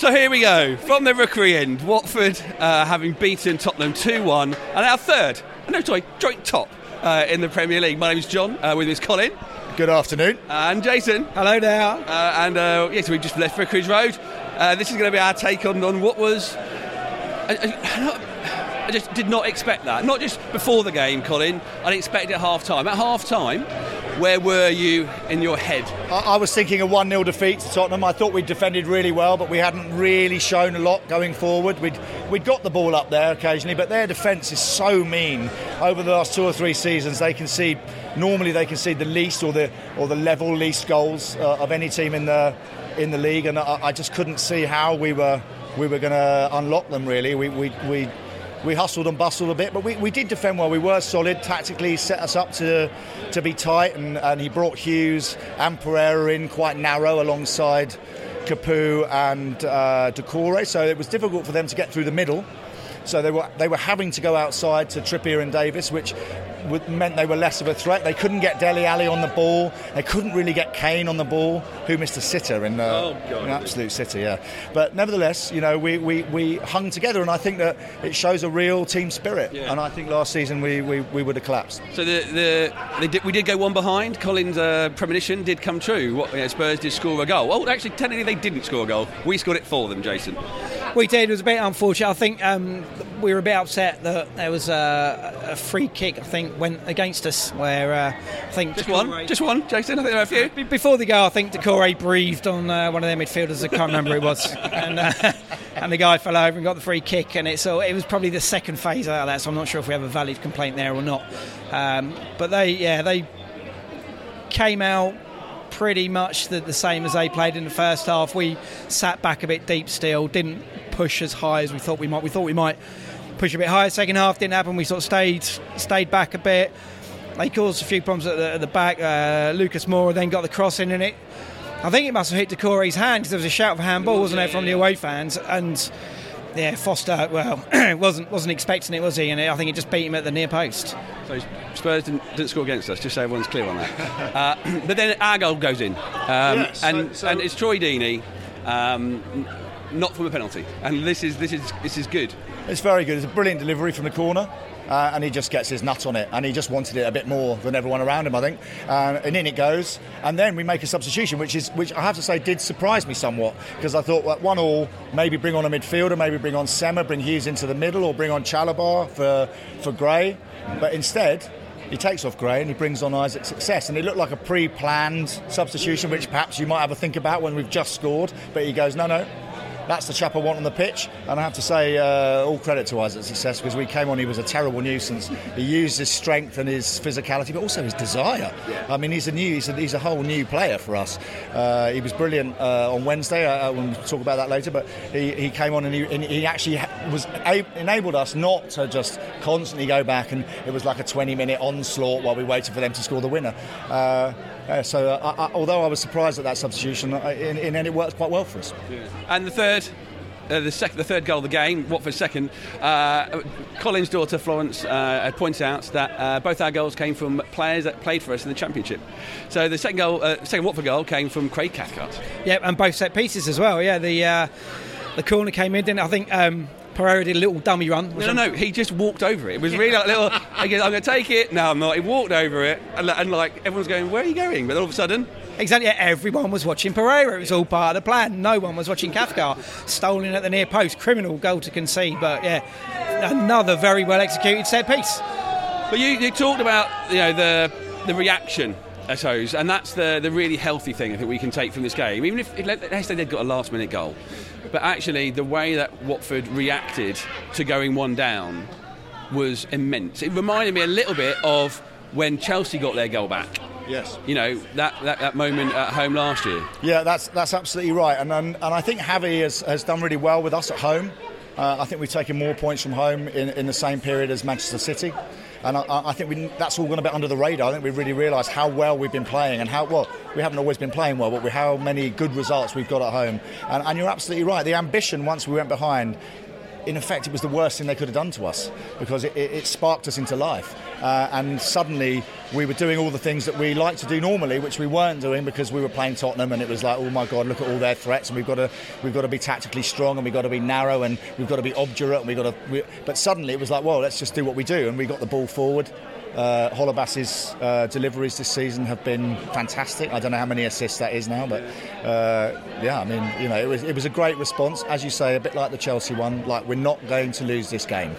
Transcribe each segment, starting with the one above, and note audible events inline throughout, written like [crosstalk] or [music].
So here we go from the rookery end. Watford uh, having beaten Tottenham 2 1 and our third, no, sorry, joint top uh, in the Premier League. My name is John, uh, with me is Colin Good afternoon. and Jason. Hello there. Uh, and uh, yes, we've just left Vicarage Road. Uh, this is going to be our take on, on what was. I, I, I just did not expect that. Not just before the game, Colin. I didn't expect it at half time. At half time, where were you in your head? I, I was thinking a 1 0 defeat to Tottenham. I thought we'd defended really well, but we hadn't really shown a lot going forward. We'd, we'd got the ball up there occasionally, but their defence is so mean. Over the last two or three seasons, they concede. Normally, they concede the least or the or the level least goals uh, of any team in the in the league, and I, I just couldn't see how we were we were going to unlock them. Really, we we. we we hustled and bustled a bit, but we, we did defend well. We were solid tactically, set us up to to be tight, and, and he brought Hughes and Pereira in quite narrow alongside Capoue and uh, Doucouré. So it was difficult for them to get through the middle. So they were they were having to go outside to Trippier and Davies, which would, meant they were less of a threat. They couldn't get Dele Alli on the ball. They couldn't really get Kane on the ball, who missed a sitter in, uh, Oh, God. an absolute sitter, yeah. But nevertheless, you know, we, we, we hung together, and I think that it shows a real team spirit. Yeah. And I think last season we, we, we would have collapsed. So the, the they did, we did go one behind. Colin's uh, premonition did come true. What, you know, Spurs did score a goal. Oh, actually, technically they didn't score a goal. We scored it for them, Jason. We did. It was a bit unfortunate. I think um, we were a bit upset that there was a, a free kick. I think went against us, where uh, I think Just one, just one, Jason. I think there were a few. Before the goal, I think Doucouré breathed on uh, one of their midfielders. I can't remember who it was, [laughs] and, uh, [laughs] and the guy fell over and got the free kick. And it so it was probably the second phase out of that. So I'm not sure if we have a valid complaint there or not. Um, but they, yeah, they came out pretty much the, the same as they played in the first half. We sat back a bit deep still, didn't push as high as we thought we might. We thought we might push a bit higher. Second half didn't happen. We sort of stayed stayed back a bit. They caused a few problems at the, at the back. Uh, Lucas Moura then got the cross in, and it. I think it must have hit Doucouré's hand because there was a shout for handball, wasn't there, from the away fans? And yeah, Foster, well, [clears throat] wasn't wasn't expecting it, was he? And I think it just beat him at the near post. So Spurs didn't, didn't score against us, just so everyone's clear on that. [laughs] uh, but then our goal goes in. Um, Yes, so- and, so- and it's Troy Deeney, um, n- not from a penalty. And this is, this, is, this is good. It's very good. It's a brilliant delivery from the corner. Uh, and he just gets his nut on it, and he just wanted it a bit more than everyone around him, I think. Um, and in it goes, and then we make a substitution, which is, which I have to say, did surprise me somewhat because I thought, well, one all, maybe bring on a midfielder, maybe bring on Sema, bring Hughes into the middle, or bring on Chalobah for for Gray. But instead, he takes off Gray and he brings on Isaac Success, and it looked like a pre-planned substitution, which perhaps you might have a think about when we've just scored. But he goes, no, no, that's the chap I want on the pitch. And I have to say, uh, all credit to Isaac's Success because we came on, he was a terrible nuisance. He used his strength and his physicality, but also his desire. I mean, he's a new, he's a, he's a whole new player for us. Uh, he was brilliant uh, on Wednesday. Uh, we'll talk about that later. But he, he came on and he, and he actually was a- enabled us not to just constantly go back and it was like a 20 minute onslaught while we waited for them to score the winner. Uh, so, uh, I, I, although I was surprised at that substitution, uh, in, in end it worked quite well for us. And the third, uh, the second, the third goal of the game, Watford second. Uh, Colin's daughter Florence uh, had pointed out that uh, both our goals came from players that played for us in the Championship. So the second goal, uh, second Watford goal, came from Craig Cathcart. Yeah, and both set pieces as well. Yeah, the uh, the corner came in. Didn't it? I think um, Pereira did a little dummy run. No, no, no. He just walked over it. It was really like a little. [laughs] I guess I'm going to take it. No, I'm not. He walked over it, and, and like everyone's going, "Where are you going?" But all of a sudden, Exactly. yeah, Everyone was watching Pereira. It was all part of the plan. No one was watching Cathcart. Stolen at the near post. Criminal goal to concede. But yeah, another very well executed set piece. But you, you talked about you know the the reaction, I suppose, and that's the the really healthy thing I think we can take from this game. Even if, if let's say they'd got a last minute goal, but actually the way that Watford reacted to going one down was immense. It reminded me a little bit of when Chelsea got their goal back. Yes. You know that, that, that moment at home last year. Yeah, that's that's absolutely right, and and, and I think Javi has, has done really well with us at home. Uh, I think we've taken more points from home in, in the same period as Manchester City. And I, I think we, that's all gone a bit under the radar. I think we really realise how well we've been playing and how well we haven't always been playing well, but we, how many good results we've got at home. And, and you're absolutely right. The ambition once we went behind in effect, it was the worst thing they could have done to us because it, it, it sparked us into life. Uh, and suddenly we were doing all the things that we like to do normally, which we weren't doing because we were playing Tottenham, and it was like, oh my God, look at all their threats, and we've got to we've got to be tactically strong, and we've got to be narrow, and we've got to be obdurate, and we've got to. We, but suddenly it was like, well, let's just do what we do, and we got the ball forward. Uh, Holebas's uh, deliveries this season have been fantastic. I don't know how many assists that is now, but uh, yeah, I mean, you know, it was it was a great response, as you say, a bit like the Chelsea one. Like we're not going to lose this game,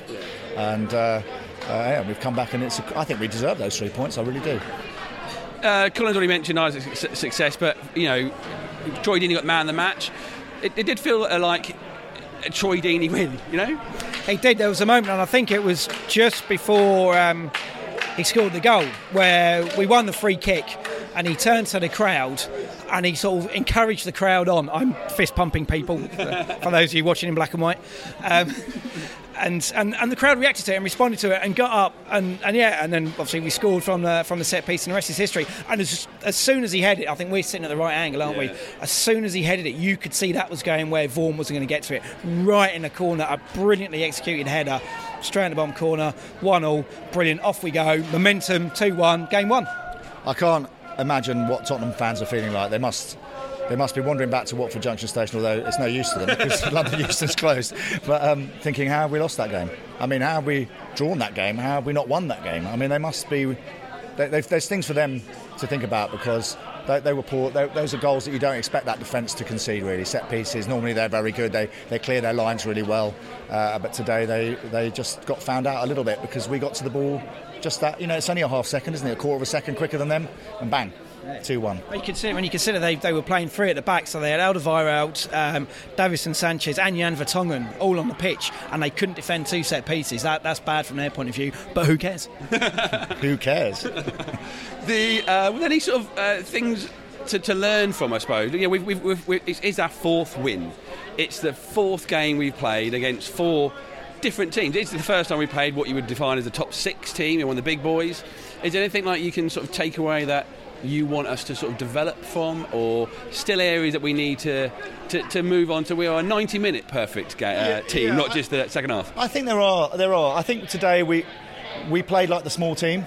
and uh, yeah, we've come back, and it's. I think we deserve those three points. I really do. Uh, Colin's already mentioned Isaac's success, but you know, Troy Deeney got man of the match. It, it did feel like a Troy Deeney win, you know. He did. There was a moment, and I think it was just before. Um, he scored the goal where we won the free kick and he turned to the crowd and he sort of encouraged the crowd on. I'm fist pumping people [laughs] for those of you watching in black and white. Um, and, and, and the crowd reacted to it and responded to it and got up and, and yeah and then obviously we scored from the from the set piece and the rest is history. And as, as soon as he headed it I think we're sitting at the right angle aren't yeah. we as soon as he headed it you could see that was going where Vorm wasn't going to get to it. Right in the corner a brilliantly executed header. Straight in the bottom corner one all brilliant. Off we go momentum 2-1 game one. I can't imagine what Tottenham fans are feeling like. They must they must be wandering back to Watford Junction Station, although it's no use to them because [laughs] London Euston's closed. But um, thinking, how have we lost that game? I mean, how have we drawn that game? How have we not won that game? I mean, they must be. They, there's things for them to think about because they, they were poor. They, those are goals that you don't expect that defence to concede. Really, set pieces. Normally they're very good. They they clear their lines really well. Uh, but today they they just got found out a little bit because we got to the ball just that. You know, it's only a half second, isn't it? A quarter of a second quicker than them, and bang, two one. Well, you consider when you consider they, they were playing three at the back, so they had Alderweireld out, um, Davinson Sanchez, and Jan Vertonghen all on the pitch, and they couldn't defend two set pieces. That that's bad from their point of view, but who cares? [laughs] [laughs] who cares? the uh, any sort of uh, things to, to learn from, I suppose. Yeah, we've, we've, we've, we've, it's our fourth win. It's the fourth game we've played against four different teams. It's the first time we played what you would define as a top six team, one of the big boys. Is there anything like you can sort of take away that you want us to sort of develop from, or still areas that we need to to, to move on to? We are a 90 minute perfect ga- uh, yeah, team, yeah, not just the second half. I think there are there are. I think today we we played like the small team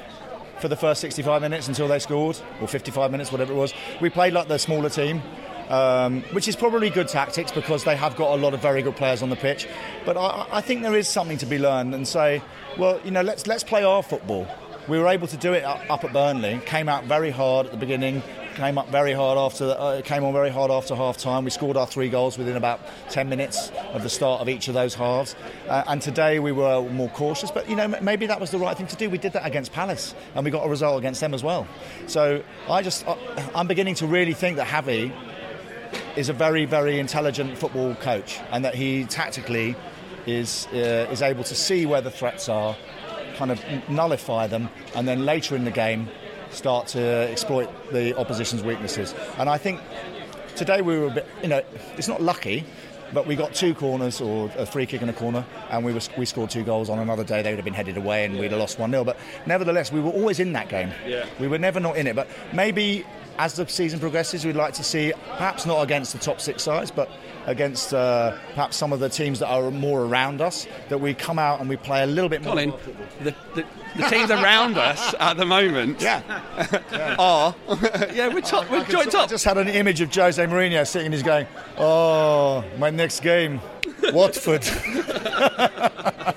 for the first 65 minutes until they scored, or 55 minutes, whatever it was. We played like the smaller team. Um, which is probably good tactics because they have got a lot of very good players on the pitch. But I, I think there is something to be learned and say, well, you know, let's let's play our football. We were able to do it up at Burnley. Came out very hard at the beginning. Came up very hard after. Uh, came on very hard after half time. We scored our three goals within about ten minutes of the start of each of those halves. Uh, and today we were more cautious. But you know, maybe that was the right thing to do. We did that against Palace, and we got a result against them as well. So I just, I'm beginning to really think that Javi is a very, very intelligent football coach, and that he tactically is uh, is able to see where the threats are kind of nullify them, and then later in the game start to exploit the opposition's weaknesses. And I think today we were a bit, you know, it's not lucky, but we got two corners or a free kick in a corner, and we were, we scored two goals. On another day, they would have been headed away, and we'd have lost one 0 But nevertheless, we were always in that game. Yeah. We were never not in it. But maybe as the season progresses, we'd like to see, perhaps not against the top six sides, but against uh, perhaps some of the teams that are more around us, that we come out and we play a little bit more. Colin, the, the, the, teams around us at the moment yeah. yeah. [laughs] are, [laughs] yeah, we're top, we're joint top. I just had an image of Jose Mourinho sitting and he's going, oh, my next game, Watford. [laughs]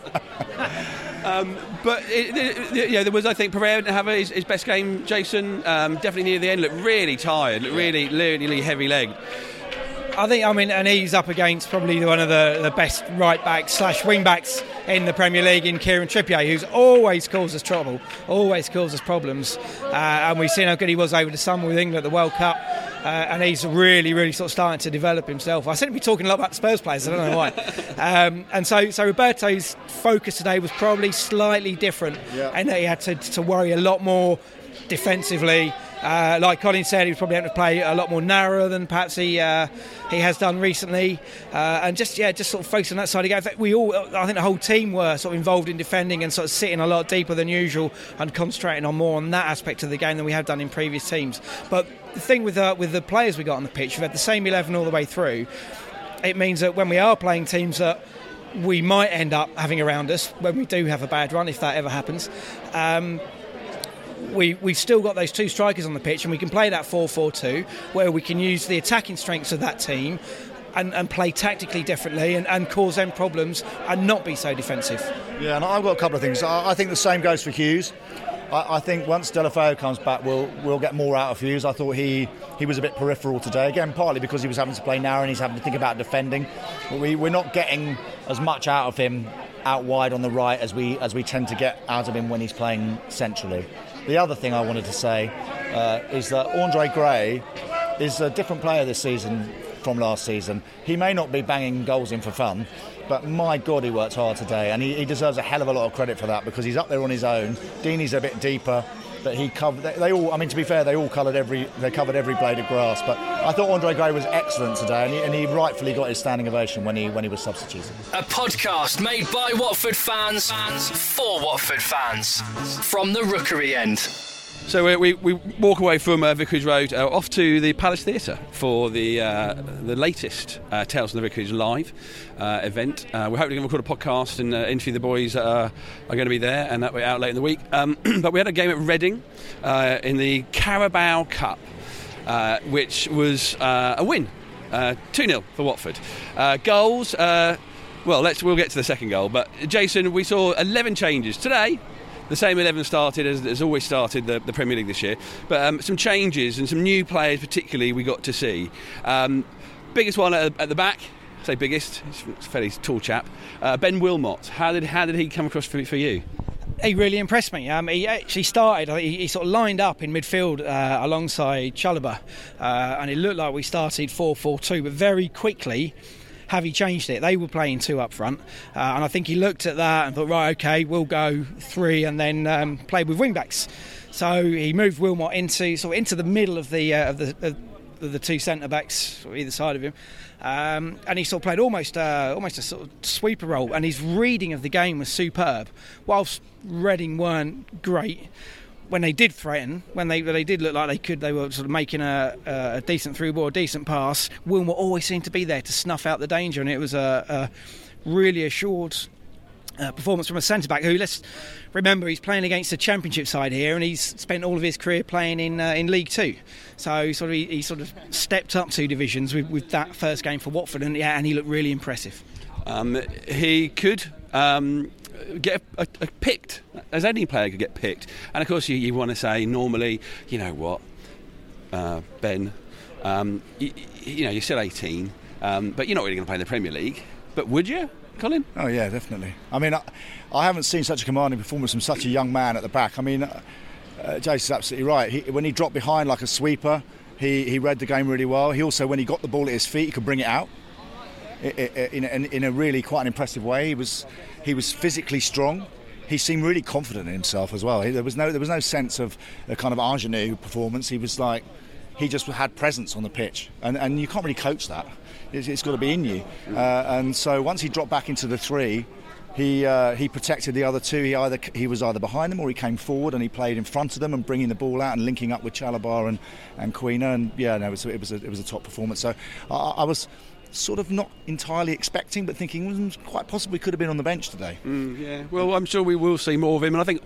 Um, but it, it, yeah, there was I think Pereira didn't have his, his best game. Jason um, definitely near the end looked really tired, looked really, really heavy leg. I think, I mean, and he's up against probably one of the, the best right backs slash wing backs in the Premier League in Kieran Trippier, who's always causes us trouble, always causes problems. Uh, and we've seen how good he was over the summer with England at the World Cup. Uh, and he's really, really sort of starting to develop himself. I seem to be talking a lot about Spurs players. I don't know why. [laughs] um, and so, so Roberto's focus today was probably slightly different, yeah. and he had to, to worry a lot more defensively Uh, like Colin said, he was probably having to play a lot more narrower than perhaps he uh, he has done recently, uh, and just yeah, just sort of focus on that side again. We all, I think, the whole team were sort of involved in defending and sort of sitting a lot deeper than usual and concentrating on more on that aspect of the game than we have done in previous teams. But the thing with uh, with the players we got on the pitch, we've had the same eleven all the way through. It means that when we are playing teams that we might end up having around us when we do have a bad run, if that ever happens. Um, we, we've still got those two strikers on the pitch, and we can play that 4 4 2, where we can use the attacking strengths of that team and, and, play tactically differently and, and, cause them problems and not be so defensive. Yeah, and I've got a couple of things. I, I think the same goes for Hughes. I, I, think once Deulofeu comes back, we'll we'll get more out of Hughes. I thought he, he was a bit peripheral today. Again, partly because he was having to play narrow and he's having to think about defending. But we, we're not getting as much out of him out wide on the right as we as we tend to get out of him when he's playing centrally. The other thing I wanted to say uh, is that Andre Gray is a different player this season from last season. He may not be banging goals in for fun, but my God, he worked hard today, and he, he deserves a hell of a lot of credit for that because he's up there on his own. Deeney's a bit deeper but he covered. They, they, all. I mean, to be fair, they all covered every. They covered every blade of grass. But I thought Andre Gray was excellent today, and he, and he rightfully got his standing ovation when he when he was substituted. A podcast made by Watford fans, fans for Watford fans from the Rookery end. So we, we, we, walk away from uh, Vicarage Road uh, off to the Palace Theatre for the uh, the latest uh, Tales from the Vicarage live uh, event. Uh, we're hoping to record a podcast and interview the boys that are, are going to be there and that we're out late in the week. Um, [clears throat] but we had a game at Reading in the Carabao Cup, which was a win, two 0 for Watford. goals. well, let's we'll get to the second goal. But Jason, we saw 11 changes today the same 11 started as has always started the, the, Premier League this year. But um, some changes and some new players, particularly, we got to see. Um, biggest one at, at, the back. Say biggest. He's a fairly tall chap. Uh, ben Wilmot. How did how did he come across for, for you? He really impressed me. Um, he actually started, he, he, sort of lined up in midfield uh, alongside Chalobah, uh, and it looked like we started 4 4 2, but very quickly have he changed it? They were playing two up front, uh, and I think he looked at that and thought, right, okay, we'll go three, and then um, play with wing backs. So he moved Wilmot into sort of into the middle of the uh, of the of the two centre backs either side of him, um, and he sort of played almost uh, almost a sort of sweeper role. And his reading of the game was superb. Whilst Reading weren't great, when they did threaten, when they they did look like they could, they were sort of making a, a decent through ball, a decent pass. Wilmot always seemed to be there to snuff out the danger, and it was a, a really assured uh, performance from a centre back who, let's remember, he's playing against a championship side here, and he's spent all of his career playing in uh, in League Two. So sort of he, he, sort of stepped up two divisions with, with that first game for Watford, and yeah, and he looked really impressive. Um, he could um, get a, a, picked, as any player could get picked. And of course, you, you want to say normally, you know what, uh, Ben, um, you, you, know, you're still 18, um, but you're not really going to play in the Premier League. But would you? Colin? Oh yeah, definitely. I mean, I, I, haven't seen such a commanding performance from such a young man at the back. I mean, uh, uh, Jason's absolutely right. He, when he dropped behind like a sweeper, he, he read the game really well. He also, when he got the ball at his feet, he could bring it out in, in, in a really quite an impressive way. He was he was physically strong. He seemed really confident in himself as well. There was no there was no sense of a kind of ingenue performance. He was like he just had presence on the pitch, and and you can't really coach that. it's, it's got to be in you. Uh, and so once he dropped back into the three, he uh, he protected the other two. He either he was either behind them or he came forward and he played in front of them and bringing the ball out and linking up with Chalobah and and Quina. And yeah, no, it was it was a, it was a top performance. So I, I was sort of not entirely expecting, but thinking mm, quite possibly could have been on the bench today. Mm, yeah, well, I'm sure we will see more of him, and I think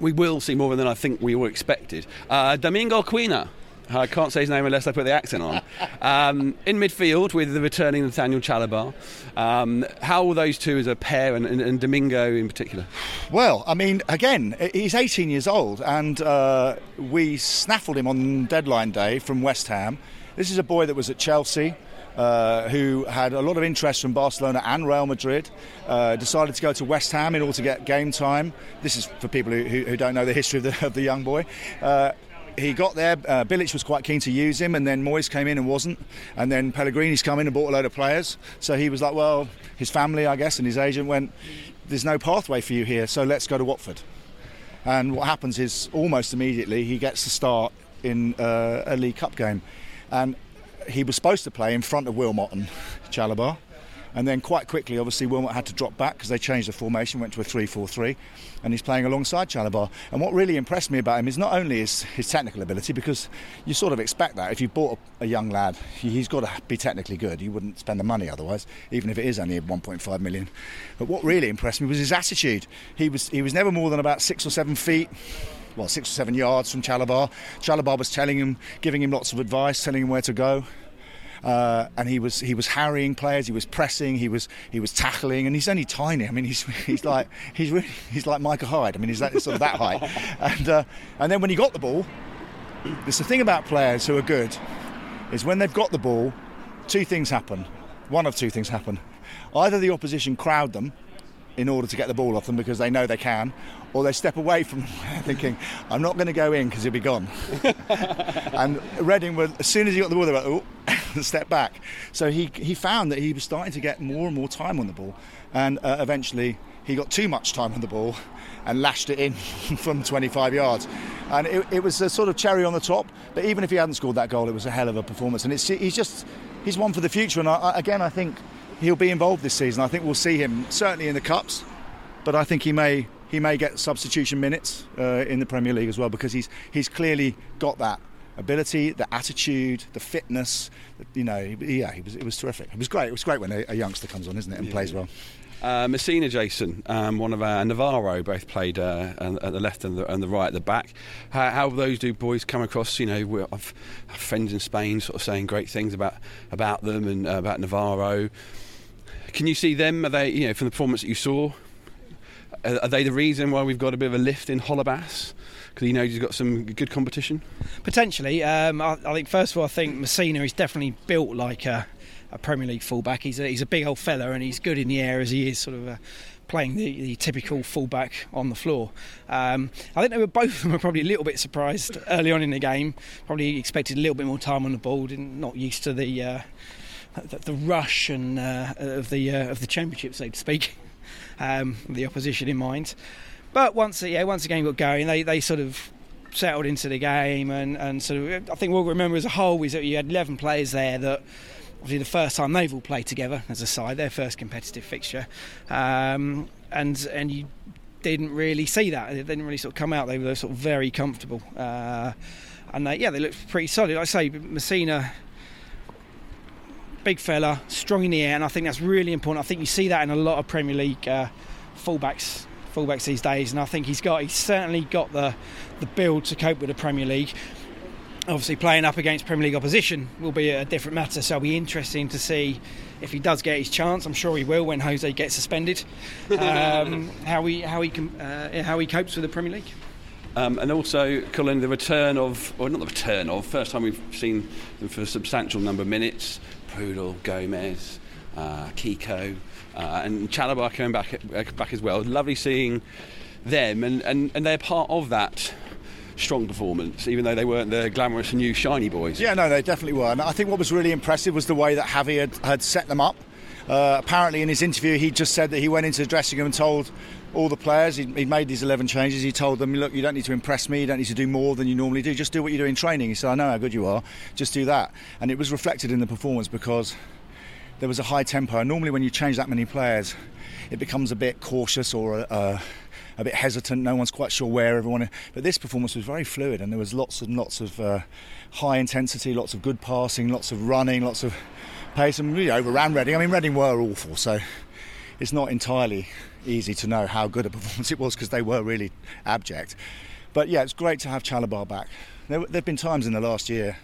we will see more of him than I think we were expected. Uh, Domingo Quina. I can't say his name unless I put the accent on. [laughs] Um, in midfield with the returning Nathaniel Chalobah. Um, how will those two as a pair and, and, and, Domingo in particular? Well, I mean, again, he's 18 years old and uh, we snaffled him on deadline day from West Ham. This is a boy that was at Chelsea. Uh, who had a lot of interest from Barcelona and Real Madrid, uh, decided to go to West Ham in order to get game time. This is for people who, who, who don't know the history of the, of the young boy. Uh, he got there. Uh, Bilic was quite keen to use him, and then Moyes came in and wasn't. And then Pellegrini's come in and bought a load of players. So he was like, well, his family, I guess, and his agent went, there's no pathway for you here, so let's go to Watford. And what happens is almost immediately he gets to start in uh, a League Cup game, and he was supposed to play in front of Wilmot and Chalobah. And then quite quickly, obviously, Wilmot had to drop back because they changed the formation, went to a 3 4 3, and he's playing alongside Chalobah. And what really impressed me about him is not only his, his technical ability, because you sort of expect that. If you bought a, a young lad, he, he's got to be technically good. You wouldn't spend the money otherwise, even if it is only 1.5 million. But what really impressed me was his attitude. He was, he was never more than about six or seven feet well, six or seven yards from Chalobah. Chalobah was telling him, giving him lots of advice, telling him where to go. Uh, and he was he was harrying players, he was pressing, he was he was tackling, and he's only tiny. I mean, he's [laughs] he's like he's really he's like Micah Hyde. I mean, he's that sort of that height. [laughs] And uh, and then when he got the ball, there's the thing about players who are good is when they've got the ball, two things happen. One of two things happen. Either the opposition crowd them in order to get the ball off them because they know they can, or they step away from [laughs] thinking, I'm not going to go in because he'll be gone. [laughs] and Reading, were, as soon as he got the ball, they were like, oh, [laughs] step back. So he, he found that he was starting to get more and more time on the ball, and uh, eventually he got too much time on the ball and lashed it in from 25 yards. And it, it, was a sort of cherry on the top, but even if he hadn't scored that goal, it was a hell of a performance. And it's, he's just, he's one for the future. And I, again, I think he'll be involved this season. I think we'll see him certainly in the cups, but I think he may he may get substitution minutes uh, in the Premier League as well because he's he's clearly got that ability, the attitude, the fitness. You know, yeah, he was, it was terrific. It was great. It was great when a, a youngster comes on, isn't it, and yeah. plays well. Uh, Masina Jason, um, one of our Navarro, both played uh, at the left and the, and the, right at the back. How, how those two boys come across? You know, I've friends in Spain sort of saying great things about about them and uh, about Navarro. Can you see them? Are they, you know, from the performance that you saw, are they the reason why we've got a bit of a lift in Holebas? Because you know he's got some good competition. Potentially, um, I, I, think first of all, I think Masina is definitely built like a, a Premier League fullback. He's a, he's a big old fella and he's good in the air as he is, sort of. A, playing the, the, typical fullback on the floor. Um, I think they were both of them were probably a little bit surprised early on in the game. Probably expected a little bit more time on the ball. Didn't, not used to the uh, the, the rush and uh, of the uh, of the championship, so to speak, [laughs] um, the opposition in mind. But once yeah, once the game got going, they, they sort of settled into the game and, and sort of I think what we remember as a whole is that you had 11 players there that obviously the first time they've all played together as a side, their first competitive fixture, um, and and you didn't really see that. They didn't really sort of come out. They were sort of very comfortable, uh, and they, yeah, they looked pretty solid. I say, Masina big fella, strong in the air, and I think that's really important. I think you see that in a lot of Premier League uh, fullbacks fullbacks these days, and I think he's got he's certainly got the the build to cope with the Premier League. Obviously, playing up against Premier League opposition will be a different matter, so it'll be interesting to see if he does get his chance. I'm sure he will when Jose gets suspended. Um, [laughs] how he how he can, uh, how he copes with the Premier League. Um, and also, Colin, the return of, or not the return of, first time we've seen them for a substantial number of minutes. Prödl, Gomes, uh, Kiko, uh, and Chalobah coming back back as well. Lovely seeing them, and, and, and they're part of that strong performance, even though they weren't the glamorous new shiny boys. Yeah, no, they definitely were. And I think what was really impressive was the way that Javi had, had set them up. Uh, apparently, in his interview, he just said that he went into the dressing room and told all the players. He, he made these 11 changes. He told them, look, you don't need to impress me. You don't need to do more than you normally do. Just do what you do in training. He said, I know how good you are. Just do that. And it was reflected in the performance because there was a high tempo. And normally, when you change that many players, it becomes a bit cautious or a, a bit hesitant. No one's quite sure where everyone. Is. But this performance was very fluid, and there was lots and lots of uh, high intensity, lots of good passing, lots of running, lots of pace, and really overran Reading. I mean, Reading were awful, so it's not entirely easy to know how good a [laughs] performance it was because they were really abject. But yeah, it's great to have Chalobah back. There have been times in the last year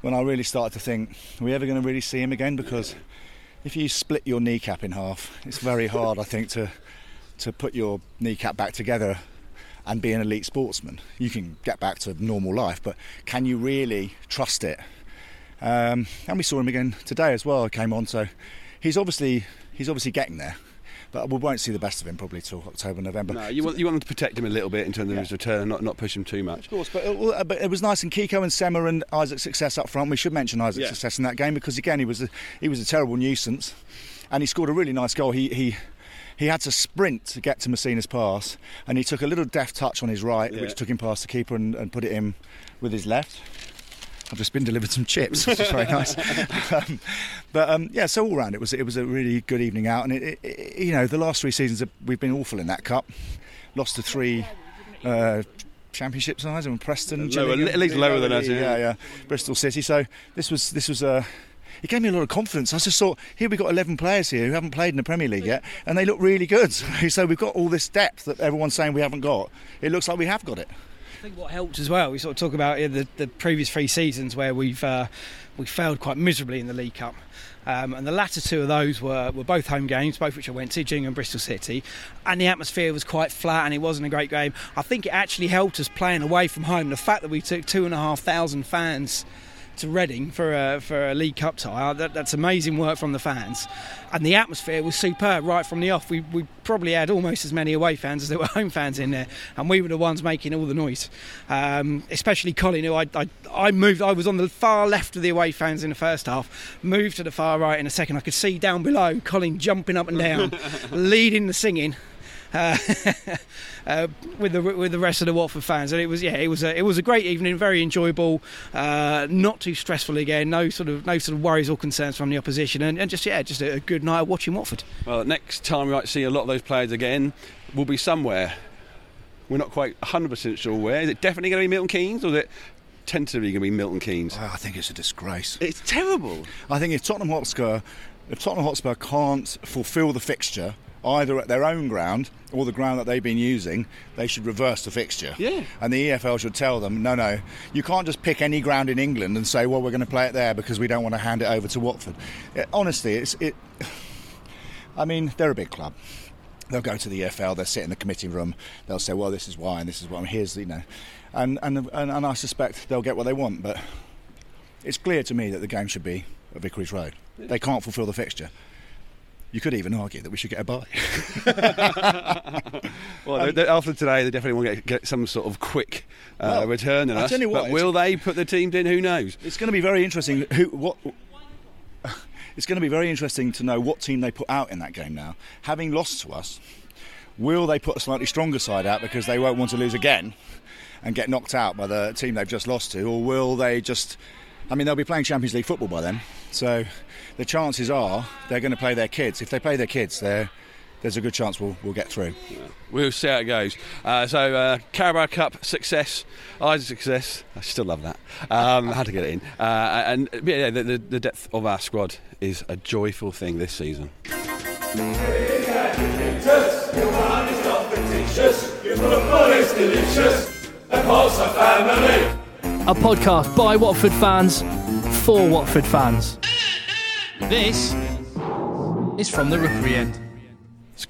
when I really started to think, are we ever going to really see him again? Because if you split your kneecap in half, it's very hard, I think, to to put your kneecap back together and be an elite sportsman. You can get back to normal life, but can you really trust it? Um, and we saw him again today as well. Came on, so he's obviously he's obviously getting there but we won't see the best of him probably till October, November. No, you want you want to protect him a little bit in terms of yeah. his return, not not push him too much. Of course, but it, uh, but it was nice and Kiko and Sema and Isaac's success up front. We should mention Isaac's yeah. success in that game because again he was a, he was a terrible nuisance, and he scored a really nice goal. He he he had to sprint to get to Masina's pass, and he took a little deft touch on his right, Yeah. which took him past the keeper and, and put it in with his left. I've just been delivered some chips, which is very nice. [laughs] um, but um, yeah, so all round it was it was a really good evening out, and it, it, you know the last three seasons we've been awful in that cup, lost to three. Uh, Championship sides and Preston, Lower- at least lower than us, yeah. yeah, yeah, Bristol City. So this was this was a. it gave me a lot of confidence. I just thought, here we've got 11 players here who haven't played in the Premier League yet, and they look really good. [laughs] So we've got all this depth that everyone's saying we haven't got. It looks like we have got it. Think what helped as well, we sort of talk about uh, the, the previous three seasons where we've uh, we failed quite miserably in the League Cup. Um, and the latter two of those were, were both home games, both which I went to, Gillingham and Bristol City. And the atmosphere was quite flat and it wasn't a great game. I think it actually helped us playing away from home. The fact that we took two and a half thousand fans to Reading for a, for a League Cup tie. That, that's amazing work from the fans. And the atmosphere was superb right from the off. We, we probably had almost as many away fans as there were [laughs] home fans in there. And we were the ones making all the noise. Um, especially Colin, who I, I, I moved, I was on the far left of the away fans in the first half, moved to the far right in a second. I could see down below Colin jumping up and down, [laughs] leading the singing. Uh, [laughs] uh, with the with the rest of the Watford fans, and it was yeah, it was a it was a great evening, very enjoyable, uh, not too stressful again, no sort of no sort of worries or concerns from the opposition, and, and just yeah, just a, a good night of watching Watford. Well, next time we might see a lot of those players again will be somewhere. We're not quite 100% sure where. Is it definitely going to be Milton Keynes or is it tentatively going to be Milton Keynes? I think it's a disgrace. It's terrible. I think if Tottenham Hotspur, if Tottenham Hotspur can't fulfil the fixture either at their own ground or the ground that they've been using, they should reverse the fixture. Yeah. And the EFL should tell them, no, no, you can't just pick any ground in England and say, well, we're going to play it there because we don't want to hand it over to Watford. It- honestly, it's it. [sighs] I mean, they're a big club. They'll go to the EFL. They'll sit in the committee room. They'll say, "Well, this is why, and this is why." And here's, you know, and and and, and I suspect they'll get what they want. But it's clear to me that the game should be at Vicarage Road. They can't fulfil the fixture. You could even argue that we should get a bye. [laughs] Well, they- they- after today, they definitely want to get, get some sort of quick uh, Well, return on us. tell you what, but will they put the teams in? Who knows? It's going to be very interesting. Who what? [laughs] It's going to be very interesting to know what team they put out in that game now. Having lost to us, will they put a slightly stronger side out because they won't want to lose again and get knocked out by the team they've just lost to, or will they just? I mean, they'll be playing Champions League football by then, so the chances are they're going to play their kids. If they play their kids, there, there's a good chance we'll, we'll get through. We'll see how it goes. Uh, so, uh, Carabao Cup success, eyes of success. I still love that. Um, had to get it in. Uh, and yeah, the, the, the depth of our squad is a joyful thing this season. A podcast by Watford fans for Watford fans. This is from the Rookery End.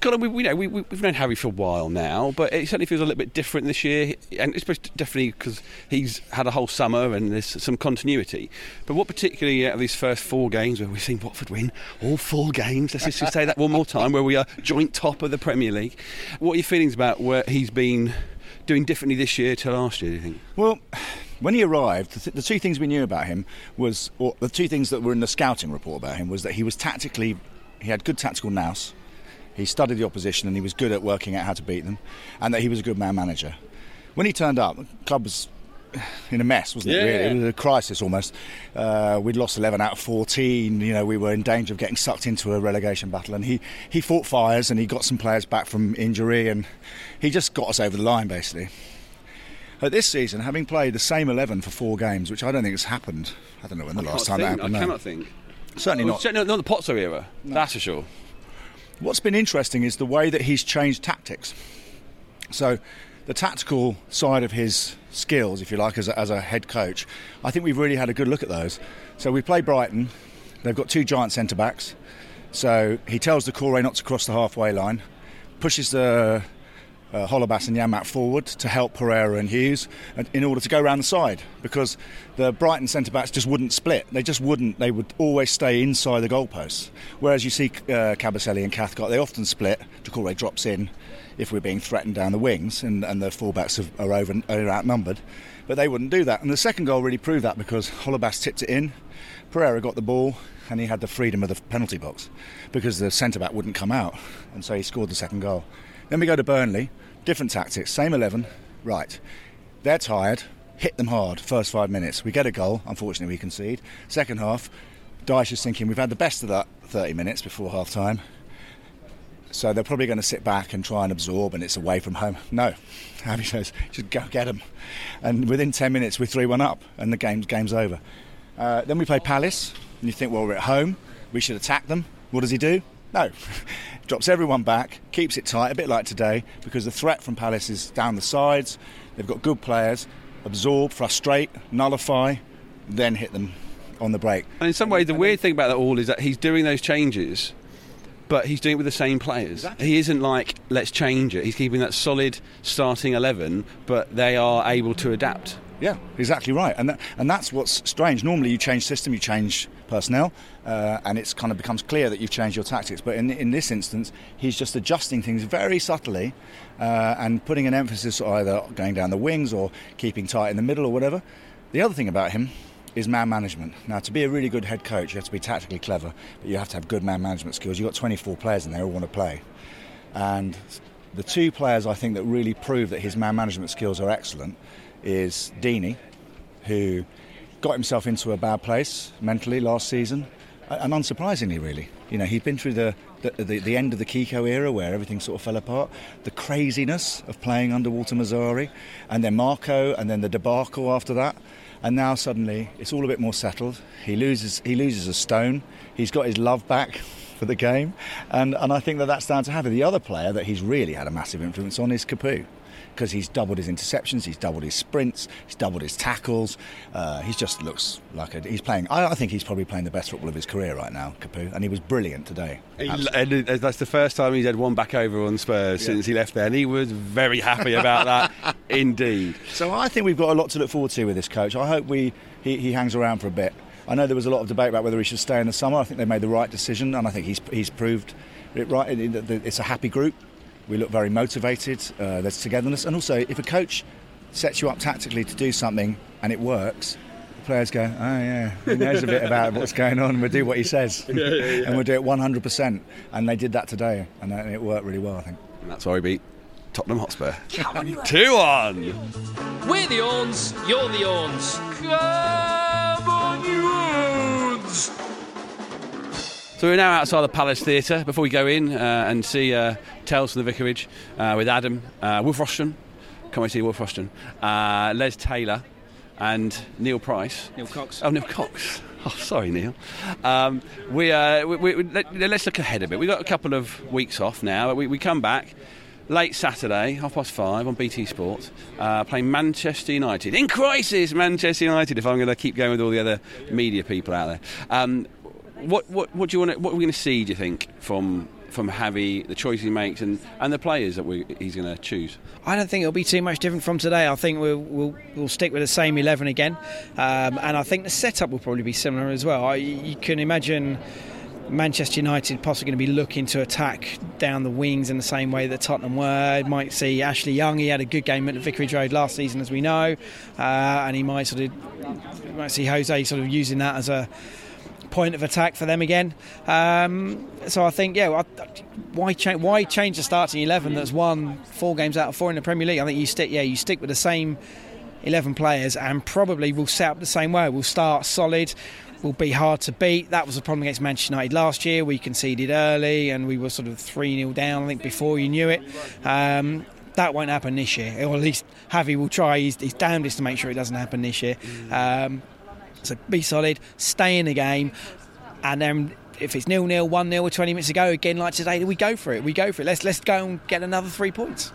Of, we, we know, we, we've known Javi for a while now, but it certainly feels a little bit different this year, and it's definitely because he's had a whole summer and there's some continuity. But what particularly out of these first four games where we've seen Watford win all four games, let's just say that one more time, where we are joint top of the Premier League. What are your feelings about where he's been doing differently this year to last year? Do you think? Well, when he arrived, the, th- the two things we knew about him was, or the two things that were in the scouting report about him was that he was tactically, he had good tactical nous, he studied the opposition and he was good at working out how to beat them, and that he was a good man manager. When he turned up, the club was in a mess, wasn't Yeah, it? Really, it was a crisis almost. Uh, we'd lost 11 out of 14. You know, we were in danger of getting sucked into a relegation battle, and he he fought fires and he got some players back from injury, and he just got us over the line basically. At this season, having played the same 11 for four games, which I don't think has happened. I don't know when the last time I, that happened. I no. cannot think. Certainly Well, not. certainly not the Pozzo era, that's for sure. What's been interesting is the way that he's changed tactics. So, the tactical side of his skills, if you like, as a, as a head coach, I think we've really had a good look at those. So, we play Brighton, they've got two giant centre backs. So, he tells Doucouré not to cross the halfway line, pushes the uh, Holebas and Janmaat forward to help Pereira and Hughes in order to go around the side because the Brighton centre backs just wouldn't split. They just wouldn't. They would always stay inside the goalposts. Whereas you see uh, Kabasele and Cathcart, they often split. Doucouré drops in if we're being threatened down the wings and, and the fullbacks are, over, are outnumbered. But they wouldn't do that. And the second goal really proved that because Holebas tipped it in. Pereira got the ball and he had the freedom of the penalty box because the centre back wouldn't come out, and so he scored the second goal. Then we go to Burnley, different tactics, same 11, right. They're tired, hit them hard, first five minutes. We get a goal, unfortunately, we concede. Second half, Dyche is thinking we've had the best of that 30 minutes before half time. So they're probably going to sit back and try and absorb, and it's away from home. No, [laughs] Javi says, just go get them. And within 10 minutes, we're 3 1 up, and the game's, game's over. Uh, then we play Palace, and you think, well, we're at home, we should attack them. What does he do? No. [laughs] Drops everyone back, keeps it tight, a bit like today, because the threat from Palace is down the sides. They've got good players. Absorb, frustrate, nullify, then hit them on the break. And in some way, the weird thing about that all is that he's doing those changes, but he's doing it with the same players. Exactly. He isn't like, let's change it. He's keeping that solid starting 11, but they are able to adapt. Yeah, exactly right, and that, and that's what's strange. Normally, you change system, you change personnel, uh, and it's kind of becomes clear that you've changed your tactics. But in in this instance, he's just adjusting things very subtly, uh, and putting an emphasis either going down the wings or keeping tight in the middle or whatever. The other thing about him is man management. Now, to be a really good head coach, you have to be tactically clever, but you have to have good man management skills. You've got 24 players and they all want to play, and the two players I think that really prove that his man management skills are excellent is Deeney, who got himself into a bad place mentally last season, and unsurprisingly, really. You know, he'd been through the, the, the, the end of the Quique era where everything sort of fell apart, the craziness of playing under Walter Mazzarri, and then Marco, and then the debacle after that. And now suddenly it's all a bit more settled. He loses, he loses a stone. He's got his love back [laughs] for the game, and, and I think that that's down to having the other player that he's really had a massive influence on is Capoue because he's doubled his interceptions, he's doubled his sprints, he's doubled his tackles. Uh, he just looks like a, he's playing. I, I, think he's probably playing the best football of his career right now, Capoue, and he was brilliant today. He, and that's the first time he's had one back over on Spurs yeah. since he left there, and he was very happy about that, [laughs] indeed. So I think we've got a lot to look forward to with this coach. I hope we he, he hangs around for a bit. I know there was a lot of debate about whether he should stay in the summer. I think they made the right decision, and I think he's he's proved it right. It's a happy group. We look very motivated. Uh, there's togetherness, and also if a coach sets you up tactically to do something and it works, the players go, "Oh yeah, he knows a bit about what's going on. We'll do what he says, [laughs] yeah, yeah, yeah. and we'll do it 100%." And they did that today, and it worked really well, I think. And that's why we beat Tottenham Hotspur. Two on. We're the Orns. You're the Orns. Come on, Orns. So we're now outside the Palace Theatre before we go in uh, and see uh, Tales from the Vicarage uh, with Adam, uh, Wolf Roston, come and see Wolf Roston, uh, Les Taylor, and Neil Price. Neil Cox. Oh, Neil Cox. Oh, sorry, Neil. Um, we, uh, we, we, let, us look ahead a bit. We've got a couple of weeks off now. We, we come back late Saturday, half past five on BT Sport, uh, playing Manchester United. In crisis, Manchester United, if I'm going to keep going with all the other media people out there. Um, what, what, what do you want? To, what are we going to see? Do you think from from Javi, the choice he makes, and, and the players that we, he's going to choose? I don't think it'll be too much different from today. I think we'll we'll, we'll stick with the same eleven again, um, and I think the setup will probably be similar as well. I, you can imagine. Manchester United possibly going to be looking to attack down the wings in the same way that Tottenham were. Might see Ashley Young. He had a good game at Vicarage Road last season, as we know, uh, and he might sort of might see Jose sort of using that as a point of attack for them again. Um, so I think, yeah, why change? Why change the starting eleven that's won four games out of four in the Premier League? I think you stick, yeah, you stick with the same eleven players, and probably will set up the same way. We'll start solid. Will be hard to beat. That was the problem against Manchester United last year. We conceded early, and we were sort of three 0 down. I think before you knew it. Um, that won't happen this year, or at least Javi will try his, his damnedest to make sure it doesn't happen this year. Um, so be solid, stay in the game, and then if it's nil nil, one 0 or twenty minutes to go again like today, we go for it. We go for it. Let's let's go and get another three points.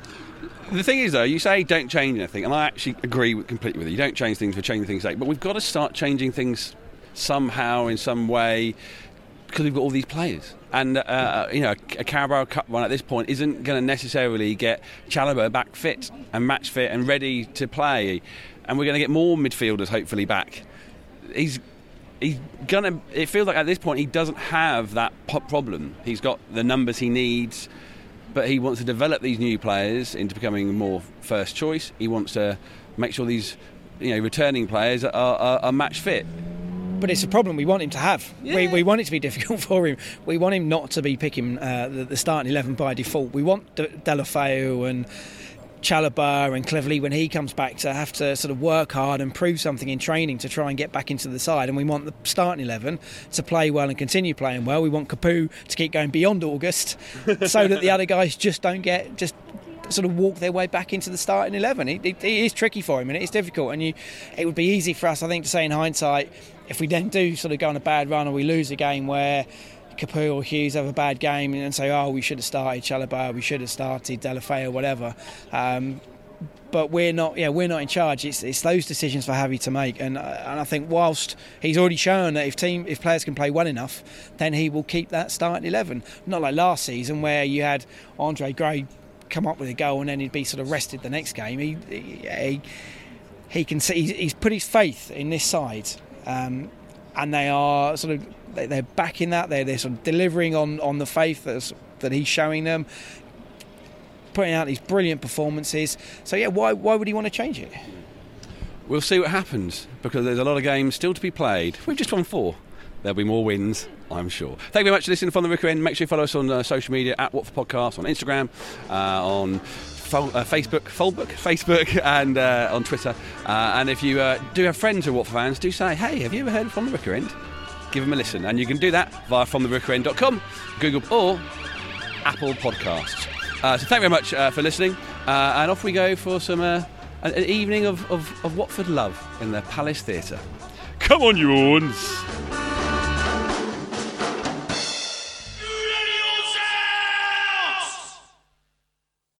The thing is, though, you say don't change anything, and I actually agree completely with you. You don't change things for changing things' sake, but we've got to start changing things somehow, in some way, because we've got all these players. And uh, you know, a Carabao Cup run at this point isn't going to necessarily get Chalobah back fit and match fit and ready to play, and we're going to get more midfielders hopefully back he's he's gonna. It feels like at this point he doesn't have that problem. He's got the numbers he needs, but he wants to develop these new players into becoming more first choice. He wants to make sure these you know returning players are, are, are match fit. But it's a problem we want him to have. We, Yeah. we want it to be [laughs] difficult for him. We want him not to be picking uh, the, the starting eleven by default. We want De- Deulofeu and Chalobah and Cleverley, when he comes back to have to sort of work hard and prove something in training to try and get back into the side. And we want the starting eleven to play well and continue playing well. We want Capoue to keep going beyond August, [laughs] so that the other guys just don't get just sort of walk their way back into the starting eleven. It, it, it is tricky for him and it's difficult. And you, it would be easy for us, I think, to say in hindsight, if we then do sort of go on a bad run or we lose a game where. Capoue or Hughes have a bad game and say, "Oh, we should have started Chalobah, we should have started Deulofeu or whatever." Um, but we're not. Yeah, we're not in charge. It's, it's those decisions for Javi to make, and uh, and I think whilst he's already shown that if team if players can play well enough, then he will keep that starting eleven. Not like last season where you had Andre Gray come up with a goal and then he'd be sort of rested the next game. He he, he, can see he's put his faith in this side, um, and they are sort of they- they're backing that. They're, they're sort of delivering on on the faith that's, that he's showing them putting out these brilliant performances. So yeah, why why would he want to change it? We'll see what happens because there's a lot of games still to be played. We've just won four. There'll be more wins, I'm sure. Thank you very much for listening from the Rookery End. Make sure you follow us on uh, social media at Watford Podcast, on Instagram, uh, on fo- uh, Facebook, Foldbook, Facebook, [laughs] and uh, on Twitter. Uh, and if you do have friends who are Watford fans, do say, hey, have you ever heard from the Rookery End? Give them a listen. And you can do that via fromtherookeryend.com, Google, or Apple Podcasts. Uh, so thank you very much uh, for listening. Uh, and off we go for some an, an evening of, of, of Watford love in the Palace Theatre. Come on, you horns!